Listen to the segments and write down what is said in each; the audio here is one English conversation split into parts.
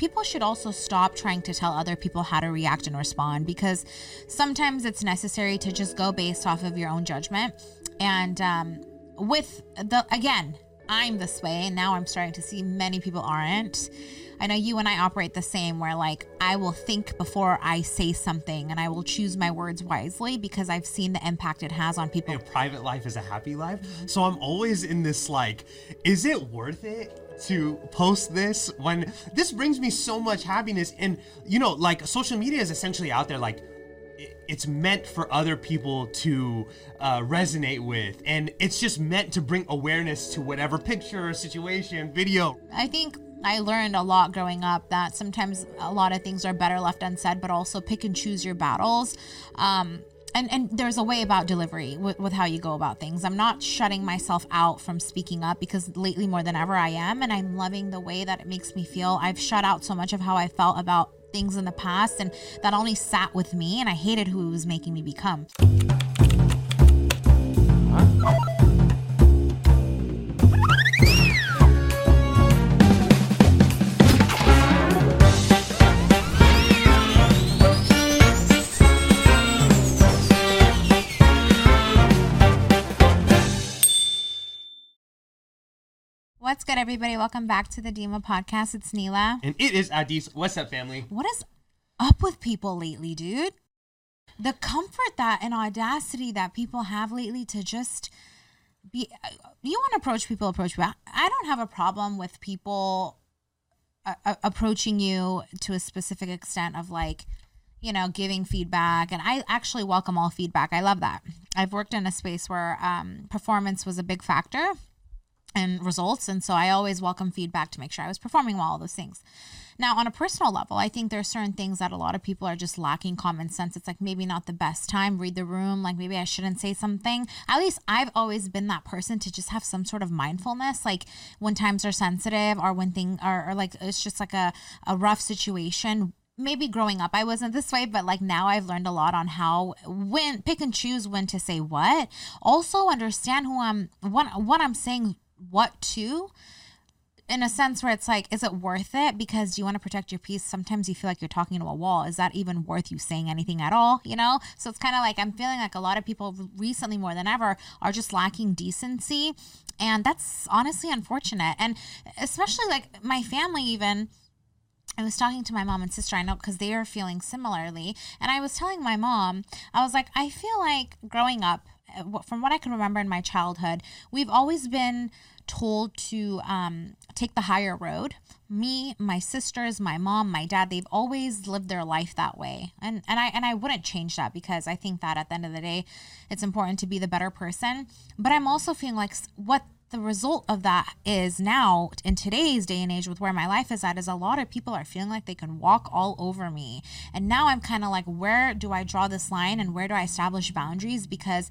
people should also stop trying to tell other people how to react and respond because sometimes it's necessary to just go based off of your own judgment. And um, with the, again, I'm this way, and now I'm starting to see many people aren't. I know you and I operate the same, where like I will think before I say something and I will choose my words wisely because I've seen the impact it has on people. A private life is a happy life. So I'm always in this like, is it worth it? To post this when this brings me so much happiness and you know like social media is essentially out there like it's meant for other people to uh, resonate with and it's just meant to bring awareness to whatever picture or situation video i think I learned a lot growing up that sometimes a lot of things are better left unsaid, but also pick and choose your battles. Um, and, and there's a way about delivery with, with how you go about things. I'm not shutting myself out from speaking up because lately more than ever I am, and I'm loving the way that it makes me feel. I've shut out so much of how I felt about things in the past, and that only sat with me, and I hated who it was making me become. What's good, everybody? Welcome back to the Dimah podcast. It's Neela. And it is Adis. What's up, family? What is up with people lately, dude? The comfort that and audacity that people have lately to just be. You want to approach people, approach people. I don't have a problem with people uh, approaching you to a specific extent of like, you know, giving feedback. And I actually welcome all feedback. I love that. I've worked in a space where um, performance was a big factor and results. And so I always welcome feedback to make sure I was performing well, all those things. Now, on a personal level, I think there are certain things that a lot of people are just lacking common sense. It's like maybe not the best time, read the room, like maybe I shouldn't say something. At least I've always been that person to just have some sort of mindfulness, like when times are sensitive or when things are, or like it's just like a, a rough situation maybe growing up I wasn't this way, but like now I've learned a lot on how when pick and choose when to say what. Also understand who I'm what what I'm saying what to in a sense where it's like, is it worth it? Because you want to protect your peace. Sometimes you feel like you're talking to a wall. Is that even worth you saying anything at all? You know? So it's kind of like I'm feeling like a lot of people recently more than ever are just lacking decency. And that's honestly unfortunate. And especially like my family, even. I was talking to my mom and sister, I know because they are feeling similarly. And I was telling my mom, I was like, I feel like growing up, from what I can remember in my childhood, we've always been told to um, take the higher road. Me, my sisters, my mom, my dad, they've always lived their life that way. And and I and I wouldn't change that because I think that at the end of the day, it's important to be the better person. But I'm also feeling like what the result of that is now in today's day and age with where my life is at is a lot of people are feeling like they can walk all over me and now i'm kind of like where do i draw this line and where do i establish boundaries because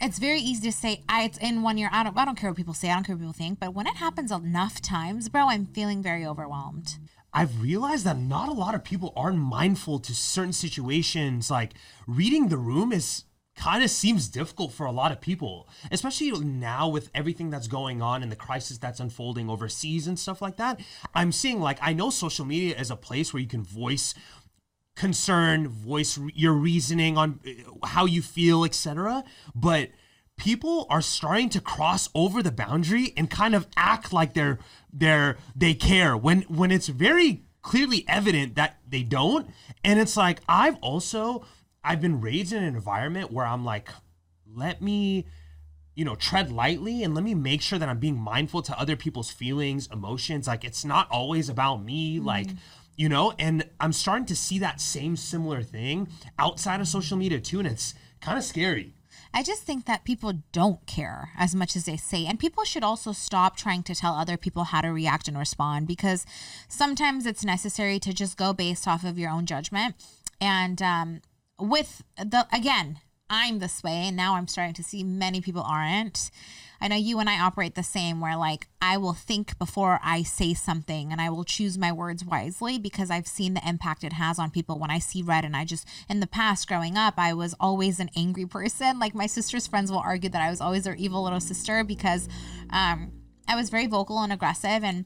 it's very easy to say I it's in one year. I don't I don't care what people say. I don't care what people think. But when it happens enough times, bro, I'm feeling very overwhelmed. I've realized that not a lot of people are mindful to certain situations. Like reading the room is kind of seems difficult for a lot of people, especially now with everything that's going on and the crisis that's unfolding overseas and stuff like that. I'm seeing like I know social media is a place where you can voice concern, voice your reasoning on uh, how you feel, etc. But people are starting to cross over the boundary and kind of act like they're they're they care when when it's very clearly evident that they don't. And it's like I've also I've been raised in an environment where I'm like, let me you know, tread lightly and let me make sure that I'm being mindful to other people's feelings, emotions. Like it's not always about me. Mm-hmm. Like you know and i'm starting to see that same similar thing outside of social media too and it's kind of scary I just think that people don't care as much as they say. And people should also stop trying to tell other people how to react and respond because sometimes it's necessary to just go based off of your own judgment. And um, with the, again, I'm this way, and now I'm starting to see many people aren't. I know you and I operate the same where like I will think before I say something and I will choose my words wisely because I've seen the impact it has on people when I see red and I just in the past growing up I was always an angry person like my sister's friends will argue that I was always their evil little sister because um I was very vocal and aggressive and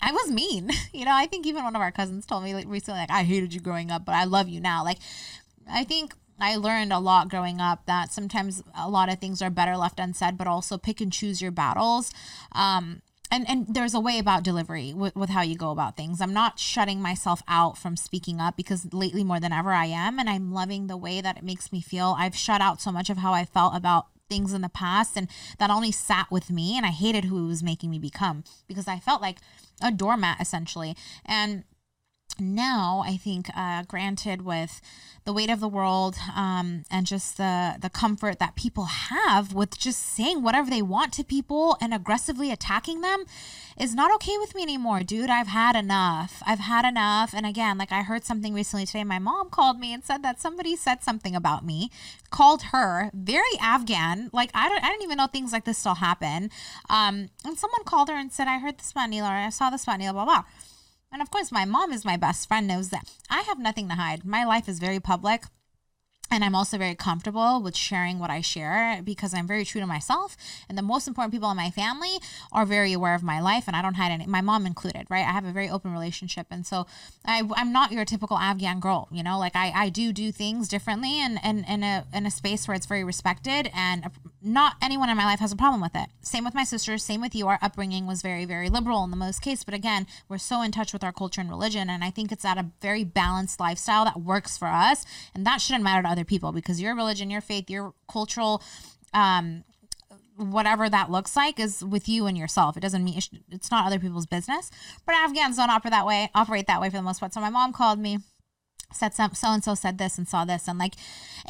I was mean. You know, I think even one of our cousins told me recently, like, I hated you growing up, but I love you now. Like, I think I learned a lot growing up that sometimes a lot of things are better left unsaid, but also pick and choose your battles. Um, and, and there's a way about delivery with, with how you go about things. I'm not shutting myself out from speaking up because lately more than ever I am. And I'm loving the way that it makes me feel. I've shut out so much of how I felt about things in the past and that only sat with me and I hated who it was making me become because I felt like a doormat essentially. And now I think, uh, granted, with the weight of the world um, and just the the comfort that people have with just saying whatever they want to people and aggressively attacking them, is not okay with me anymore, dude. I've had enough. I've had enough. And again, like I heard something recently today. My mom called me and said that somebody said something about me, called her very Afghan. Like I don't, I didn't even know things like this still happen. Um, and someone called her and said, "I heard this about Neil, or I saw this about Neil, blah blah." And of course, my mom is my best friend, knows that I have nothing to hide. My life is very public. And I'm also very comfortable with sharing what I share because I'm very true to myself. And the most important people in my family are very aware of my life, and I don't hide any, my mom included, right? I have a very open relationship. And so I, I'm not your typical Afghan girl, you know, like I, I do do things differently and, and in, a, in a space where it's very respected, and not anyone in my life has a problem with it. Same with my sisters, same with you. Our upbringing was very, very liberal in the most case. But again, we're so in touch with our culture and religion. And I think it's at a very balanced lifestyle that works for us. And that shouldn't matter to other people because your religion, your faith, your cultural, um, whatever that looks like is with you and yourself. It doesn't mean it's not other people's business. But Afghans don't operate that way. Operate that way for the most part. So my mom called me, said some so and so said this and saw this, and like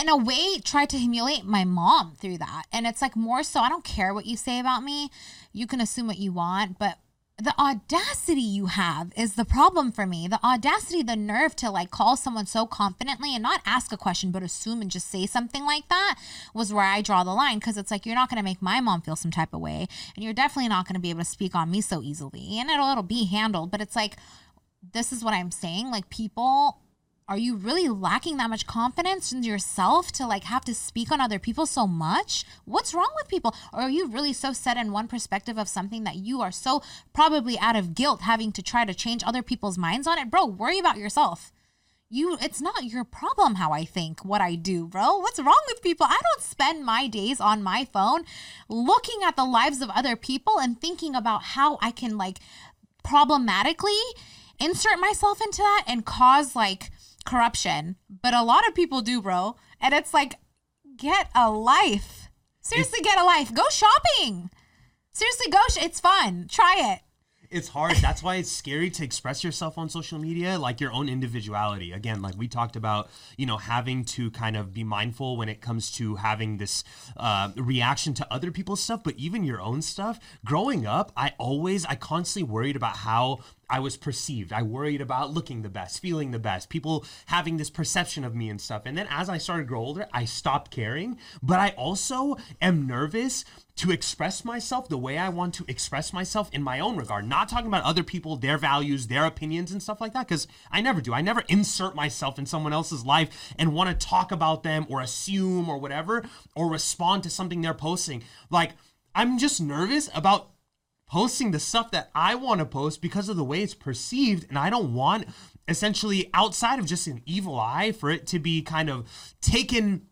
in a way tried to humiliate my mom through that. And it's like more so I don't care what you say about me. You can assume what you want, but the audacity you have is the problem for me. The audacity, the nerve to like call someone so confidently and not ask a question, but assume and just say something like that was where I draw the line. Cause it's like, you're not going to make my mom feel some type of way. And you're definitely not going to be able to speak on me so easily. And it'll, it'll be handled. But it's like, this is what I'm saying. Like, people are you really lacking that much confidence in yourself to like have to speak on other people so much? What's wrong with people? Or are you really so set in one perspective of something that you are so probably out of guilt having to try to change other people's minds on it? Bro, worry about yourself. You it's not your problem how I think what I do, bro. What's wrong with people? I don't spend my days on my phone looking at the lives of other people and thinking about how I can like problematically insert myself into that and cause like corruption, but a lot of people do, bro. And it's like, get a life. Seriously, get a life. Go shopping. Seriously, go. Sh- it's fun. Try it. It's hard. That's why it's scary to express yourself on social media, like your own individuality. Again, like we talked about, you know, having to kind of be mindful when it comes to having this uh, reaction to other people's stuff, but even your own stuff. Growing up, I always, I constantly worried about how I was perceived. I worried about looking the best, feeling the best, people having this perception of me and stuff. And then as I started to grow older, I stopped caring. But I also am nervous to express myself the way I want to express myself in my own regard. Not talking about other people, their values, their opinions, and stuff like that, because I never do. I never insert myself in someone else's life and want to talk about them or assume or whatever or respond to something they're posting. Like, I'm just nervous about posting the stuff that I want to post because of the way it's perceived. And I don't want essentially outside of just an evil eye for it to be kind of taken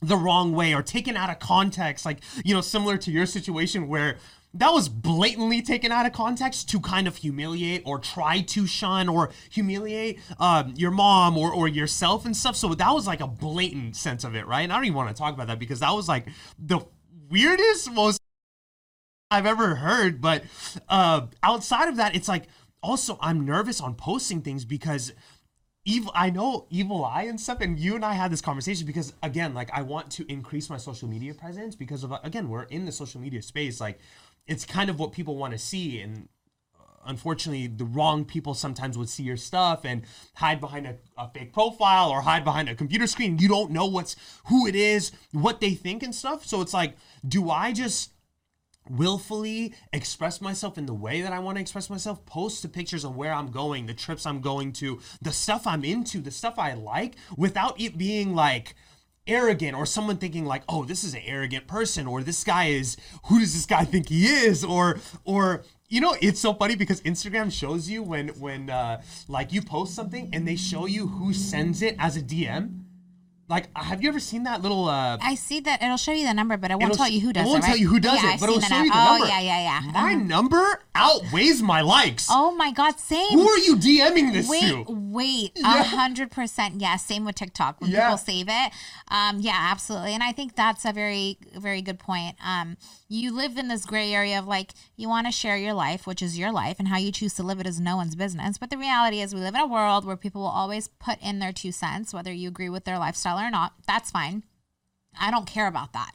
the wrong way or taken out of context. Like, you know, similar to your situation where that was blatantly taken out of context to kind of humiliate or try to shun or humiliate um, your mom or, or yourself and stuff. So that was like a blatant sense of it, right? And I don't even want to talk about that because that was like the weirdest, most I've ever heard. But uh, outside of that, it's like also I'm nervous on posting things because evil I know evil eye and stuff and you and I had this conversation because again like I want to increase my social media presence because of again we're in the social media space like it's kind of what people want to see and uh, unfortunately the wrong people sometimes would see your stuff and hide behind a, a, fake profile or hide behind a computer screen you don't know what's who it is what they think and stuff so it's like do i just willfully express myself in the way that I want to express myself, post the pictures of where I'm going, the trips I'm going to, the stuff I'm into, the stuff I like, without it being like arrogant or someone thinking like, oh, this is an arrogant person, or this guy is who does this guy think he is? Or or you know it's so funny because Instagram shows you when when uh, like you post something and they show you who sends it as a DM. Like, have you ever seen that little? Uh, I see that it'll show you the number, but it won't tell you who does it. I won't tell right? you who does yeah, it, I've but it'll show you the now. number. Oh yeah, yeah, yeah. my Uh-huh. number outweighs my likes. Oh my god, same. Who are you DMing this Wait, to? wait, a hundred percent. Yeah, same with TikTok. When Yeah. people save it, um, yeah, absolutely. And I think that's a very, very good point. Um, you live in this gray area of like you want to share your life, which is your life, and how you choose to live it is no one's business. But the reality is, we live in a world where people will always put in their two cents, whether you agree with their lifestyle or not. That's fine. I don't care about that.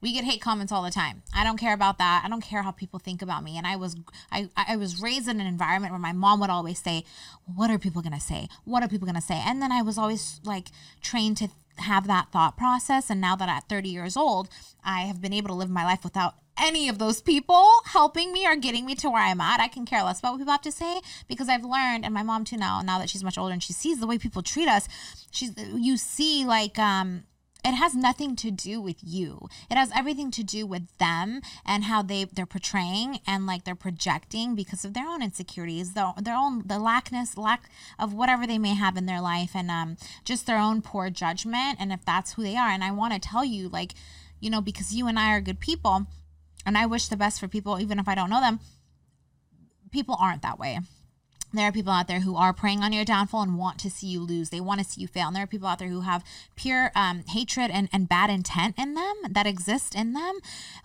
We get hate comments all the time. I don't care about that. I don't care how people think about me. And I was I, I was raised in an environment where my mom would always say, "What are people to say? What are people to say?" And then I was always like trained to have that thought process and now that at 30 years old, I have been able to live my life without any of those people helping me or getting me to where I'm at. I can care less about what people have to say because I've learned, and my mom too now, now that she's much older and she sees the way people treat us, she's you see like um it has nothing to do with you it has everything to do with them and how they they're portraying and like they're projecting because of their own insecurities their, their own the lackness lack of whatever they may have in their life and um just their own poor judgment and if that's who they are and i want to tell you like you know because you and i are good people and i wish the best for people even if i don't know them. People aren't that way there are people out there who are preying on your downfall and want to see you lose. They want to see you fail. And there are people out there who have pure um, hatred and, and bad intent in them that exist in them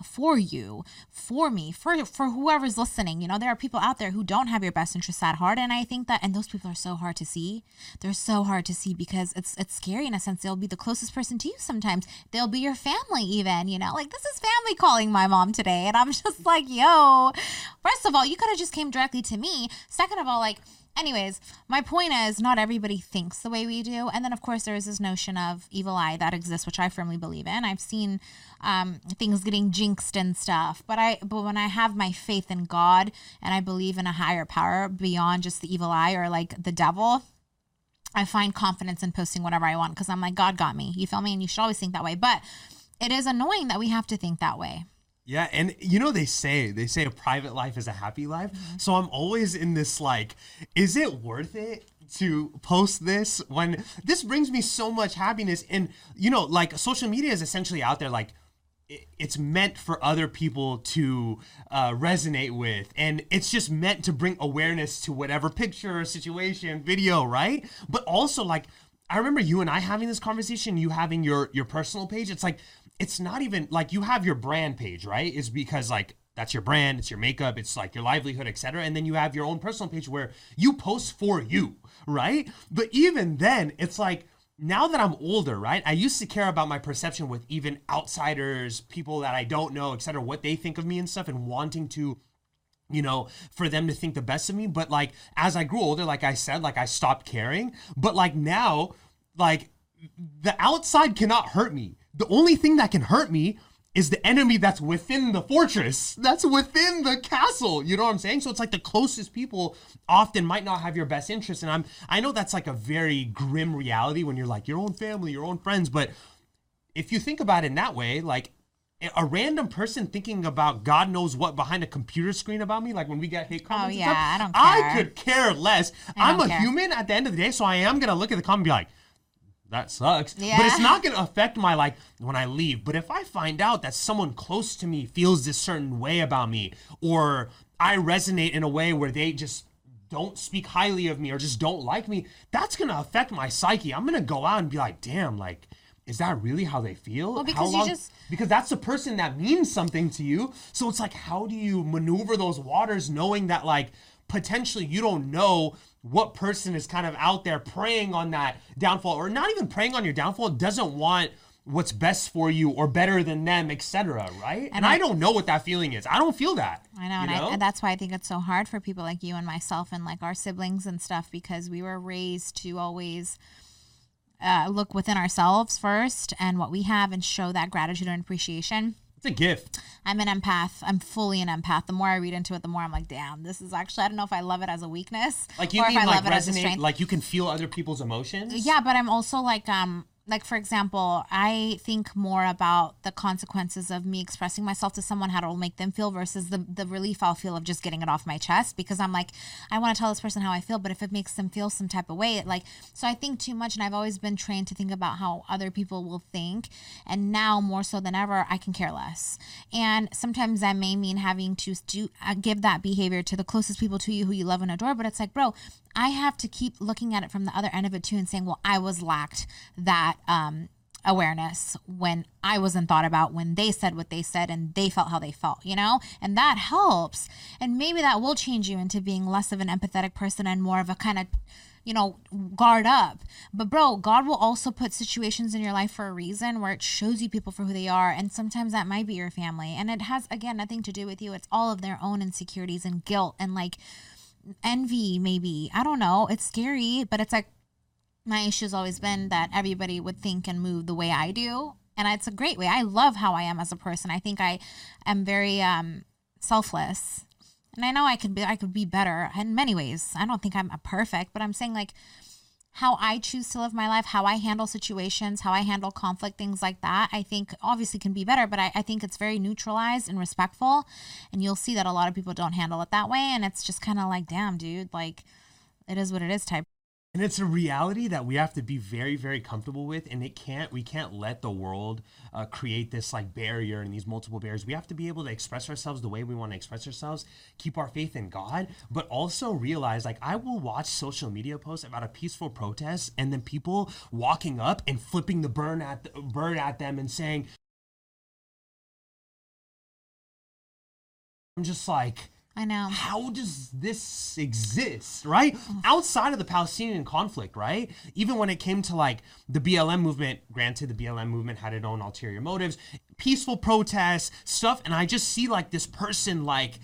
for you, for me, for for whoever's listening. You know, there are people out there who don't have your best interests at heart. And I think that and those people are so hard to see. They're so hard to see because it's it's scary in a sense. They'll be the closest person to you sometimes. They'll be your family even, you know. Like this is family calling my mom today. And I'm just like, yo, first of all, you could have just came directly to me. Second of all, like anyways, my point is not everybody thinks the way we do. And then, of course, there is this notion of evil eye that exists, which I firmly believe in. I've seen um, things getting jinxed and stuff, but I but when I have my faith in God and I believe in a higher power beyond just the evil eye or like the devil. I find confidence in posting whatever I want because I'm like, God got me. You feel me? And you should always think that way. But it is annoying that we have to think that way. Yeah, and you know they say they say a private life is a happy life. So I'm always in this like, is it worth it to post this when this brings me so much happiness? And you know, like social media is essentially out there like it's meant for other people to uh, resonate with and it's just meant to bring awareness to whatever picture situation video right but also like i remember you and i having this conversation you having your your personal page it's like it's not even like you have your brand page right is because like that's your brand it's your makeup it's like your livelihood etc and then you have your own personal page where you post for you right but even then it's like now that I'm older, right? I used to care about my perception with even outsiders, people that I don't know, et cetera, what they think of me and stuff, and wanting to, you know, for them to think the best of me. But like as I grew older, like I said, like I stopped caring. But like now, like the outside cannot hurt me. The only thing that can hurt me is the enemy that's within the fortress, that's within the castle. You know what I'm saying? So it's like the closest people often might not have your best interest. And I'm I know that's like a very grim reality when you're like your own family, your own friends, but if you think about it in that way, like a random person thinking about God knows what behind a computer screen about me, like when we get hate comments. Oh, yeah, stuff, I don't I could care less. I I'm a care. human at the end of the day, so I am gonna look at the comment and be like, that sucks. But it's not going to affect my like when I leave. But if I find out that someone close to me feels this certain way about me, or I resonate in a way where they just don't speak highly of me or just don't like me, that's going to affect my psyche. I'm going to go out and be like, damn, like, is that really how they feel? Well, How because you just- because that's the person that means something to you. So it's like, how do you maneuver those waters knowing that, like, potentially you don't know what person is kind of out there preying on that downfall or not even preying on your downfall, doesn't want what's best for you or better than them, etc. Right? And, I, I- don't know what that feeling is. I don't feel that. I know, and, I, and that's why I think it's so hard for people like you and myself and like our siblings and stuff because we were raised to always uh, look within ourselves first and what we have and show that gratitude and appreciation. It's a gift. I'm an empath. I'm fully an empath. The more I read into it, the more I'm like, damn, this is actually, I don't know if I love it as a weakness Like you or mean if I like love it as a strength. like you can feel other people's emotions. yeah, but I'm also like, um, like for example, I think more about the consequences of me expressing myself to someone, how it'll make them feel versus the the relief I'll feel of just getting it off my chest because I'm like, I want to tell this person how I feel, but if it makes them feel some type of way, it like so I think too much and I've always been trained to think about how other people will think. And now more so than ever, I can care less. And sometimes that may mean having to do uh, give that behavior to the closest people to you who you love and adore, but it's like, bro, I have to keep looking at it from the other end of it too and saying, well, I was lacked that um, awareness when I wasn't thought about, when they said what they said and they felt how they felt, you know? And that helps. And maybe that will change you into being less of an empathetic person and more of a kind of, you know, guard up. But bro, God will also put situations in your life for a reason where it shows you people for who they are. And sometimes that might be your family. And it has, again, nothing to do with you. It's all of their own insecurities and guilt and like, envy maybe. I don't know. It's scary but it's like my issue's always been that everybody would think and move the way i do and it's a great way. I love how i am as a person. I think i am very um selfless and i know i could be i could be better in many ways. I don't think i'm perfect but i'm saying like how I choose to live my life, how I handle situations, how I handle conflict, things like that, I think obviously can be better, but I, I think it's very neutralized and respectful. And you'll see that a lot of people don't handle it that way. And it's just kind of like, damn, dude, like it is what it is type. And it's a reality that we have to be very, very comfortable with, and it can't. We can't let the world uh, create this like barrier and these multiple barriers. We have to be able to express ourselves the way we want to express ourselves, keep our faith in God, but also realize like I will watch social media posts about a peaceful protest, and then people walking up and flipping the burn at the, bird at them and saying, "I'm just like." I know. How does this exist, right? Outside of the Palestinian conflict, right? Even when it came to like the BLM movement, granted, the BLM movement had its own ulterior motives, peaceful protests, stuff, and I just see like this person like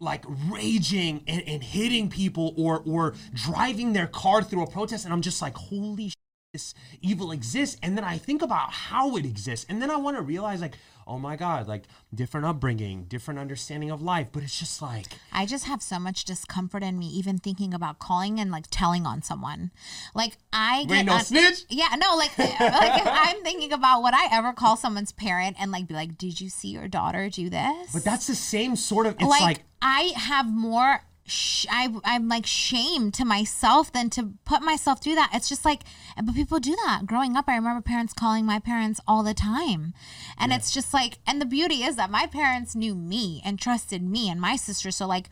like raging and, and hitting people or or driving their car through a protest, and I'm just like, holy shit, this evil exists. And then I think about how it exists, and then I want to realize like oh my god like different upbringing different understanding of life but it's just like I just have so much discomfort in me even thinking about calling and like telling on someone. Like I wait get no un- snitch Yeah, no, like, like if I'm thinking about would I ever call someone's parent and like be like, "Did you see your daughter do this?" but that's the same sort of it's like, like I have more. Sh- I I'm like shame to myself than to put myself through that. It's just like, but people do that. Growing up, I remember parents calling my parents all the time, and it's just like, and the beauty is that my parents knew me and trusted me and my sister. So like,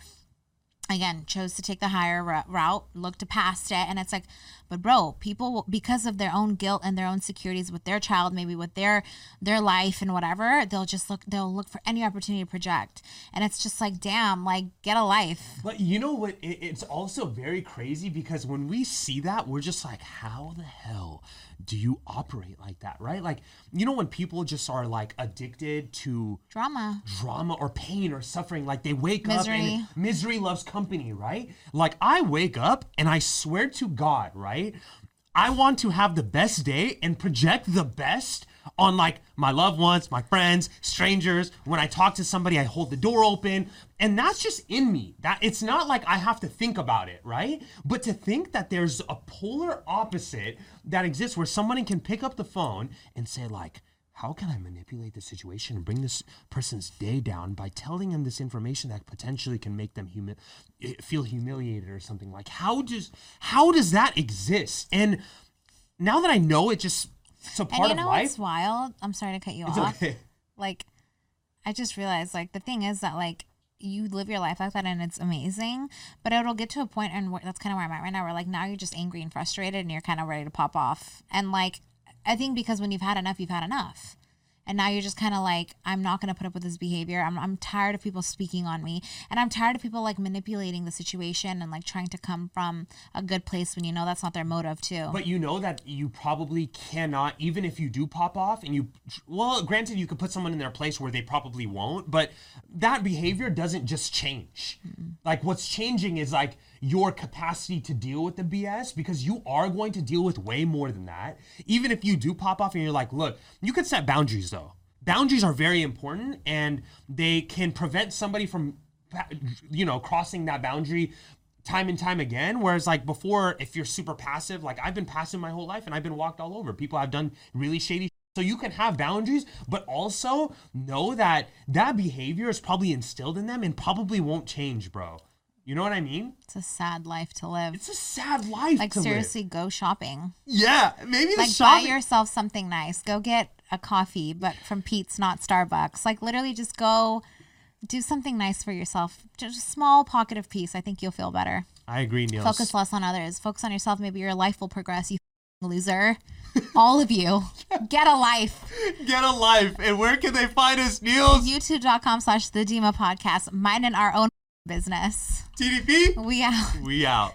again chose to take the higher ru- route looked past it and it's like but bro people because of their own guilt and their own securities with their child maybe with their their life and whatever they'll just look they'll look for any opportunity to project and it's just like damn like get a life But you know what? It, it's also very crazy because when we see that, we're just like, how the hell do you operate like that, right? Like, you know, when people just are like addicted to drama drama or pain or suffering, like they wake up Misery. and misery loves company, right? Like, I wake up and I swear to God, right? I want to have the best day and project the best on like my loved ones, my friends, strangers. When I talk to somebody, I hold the door open. And that's just in me. That it's not like I have to think about it, right? But to think that there's a polar opposite that exists where somebody can pick up the phone and say, like, how can I manipulate the situation and bring this person's day down by telling them this information that potentially can make them humi- eh, feel humiliated or something? Like how does how does that exist? And now that I know it, just it's a and part you of life. what's wild i'm sorry to cut you It's off okay. like i just realized like the thing is that like you live your life like that and it's amazing but it'll get to a point and that's kind of where i'm at right now where like now you're just angry and frustrated and you're kind of ready to pop off and like i think because when you've had enough you've had enough. And now you're just kind of like i'm not going to put up with this behavior. I'm, I'm tired of people speaking on me. And i'm tired of people like manipulating the situation and like trying to come from a good place when you know that's not their motive too. But you know that you probably cannot, even if you do pop off and you, well, granted, you could put someone in their place where they probably won't, but that behavior doesn't just change. Like, what's changing is like your capacity to deal with the BS because you are going to deal with way more than that. Even if you do pop off and you're like, look, you could set boundaries though. Boundaries are very important and they can prevent somebody from, you know, crossing that boundary time and time again. Whereas like before, if you're super passive, like I've been passive my whole life and I've been walked all over. People have done really shady. So you can have boundaries, but also know that that behavior is probably instilled in them and probably won't change, bro. You know what I mean? It's a sad life to live. It's a sad life. Like to live. seriously, go shopping. Yeah, maybe the Like buy yourself something nice. Go get a coffee, but from Pete's, not Starbucks. Like literally, just go do something nice for yourself. Just a small pocket of peace. I think you'll feel better. I agree, Neil. Focus less on others. Focus on yourself. Maybe your life will progress. You loser. All of you, get a life. Get a life. And where can they find us, Niels? YouTube.com slash the Dimah podcast. Mine and our own business. TDP? We out. We out.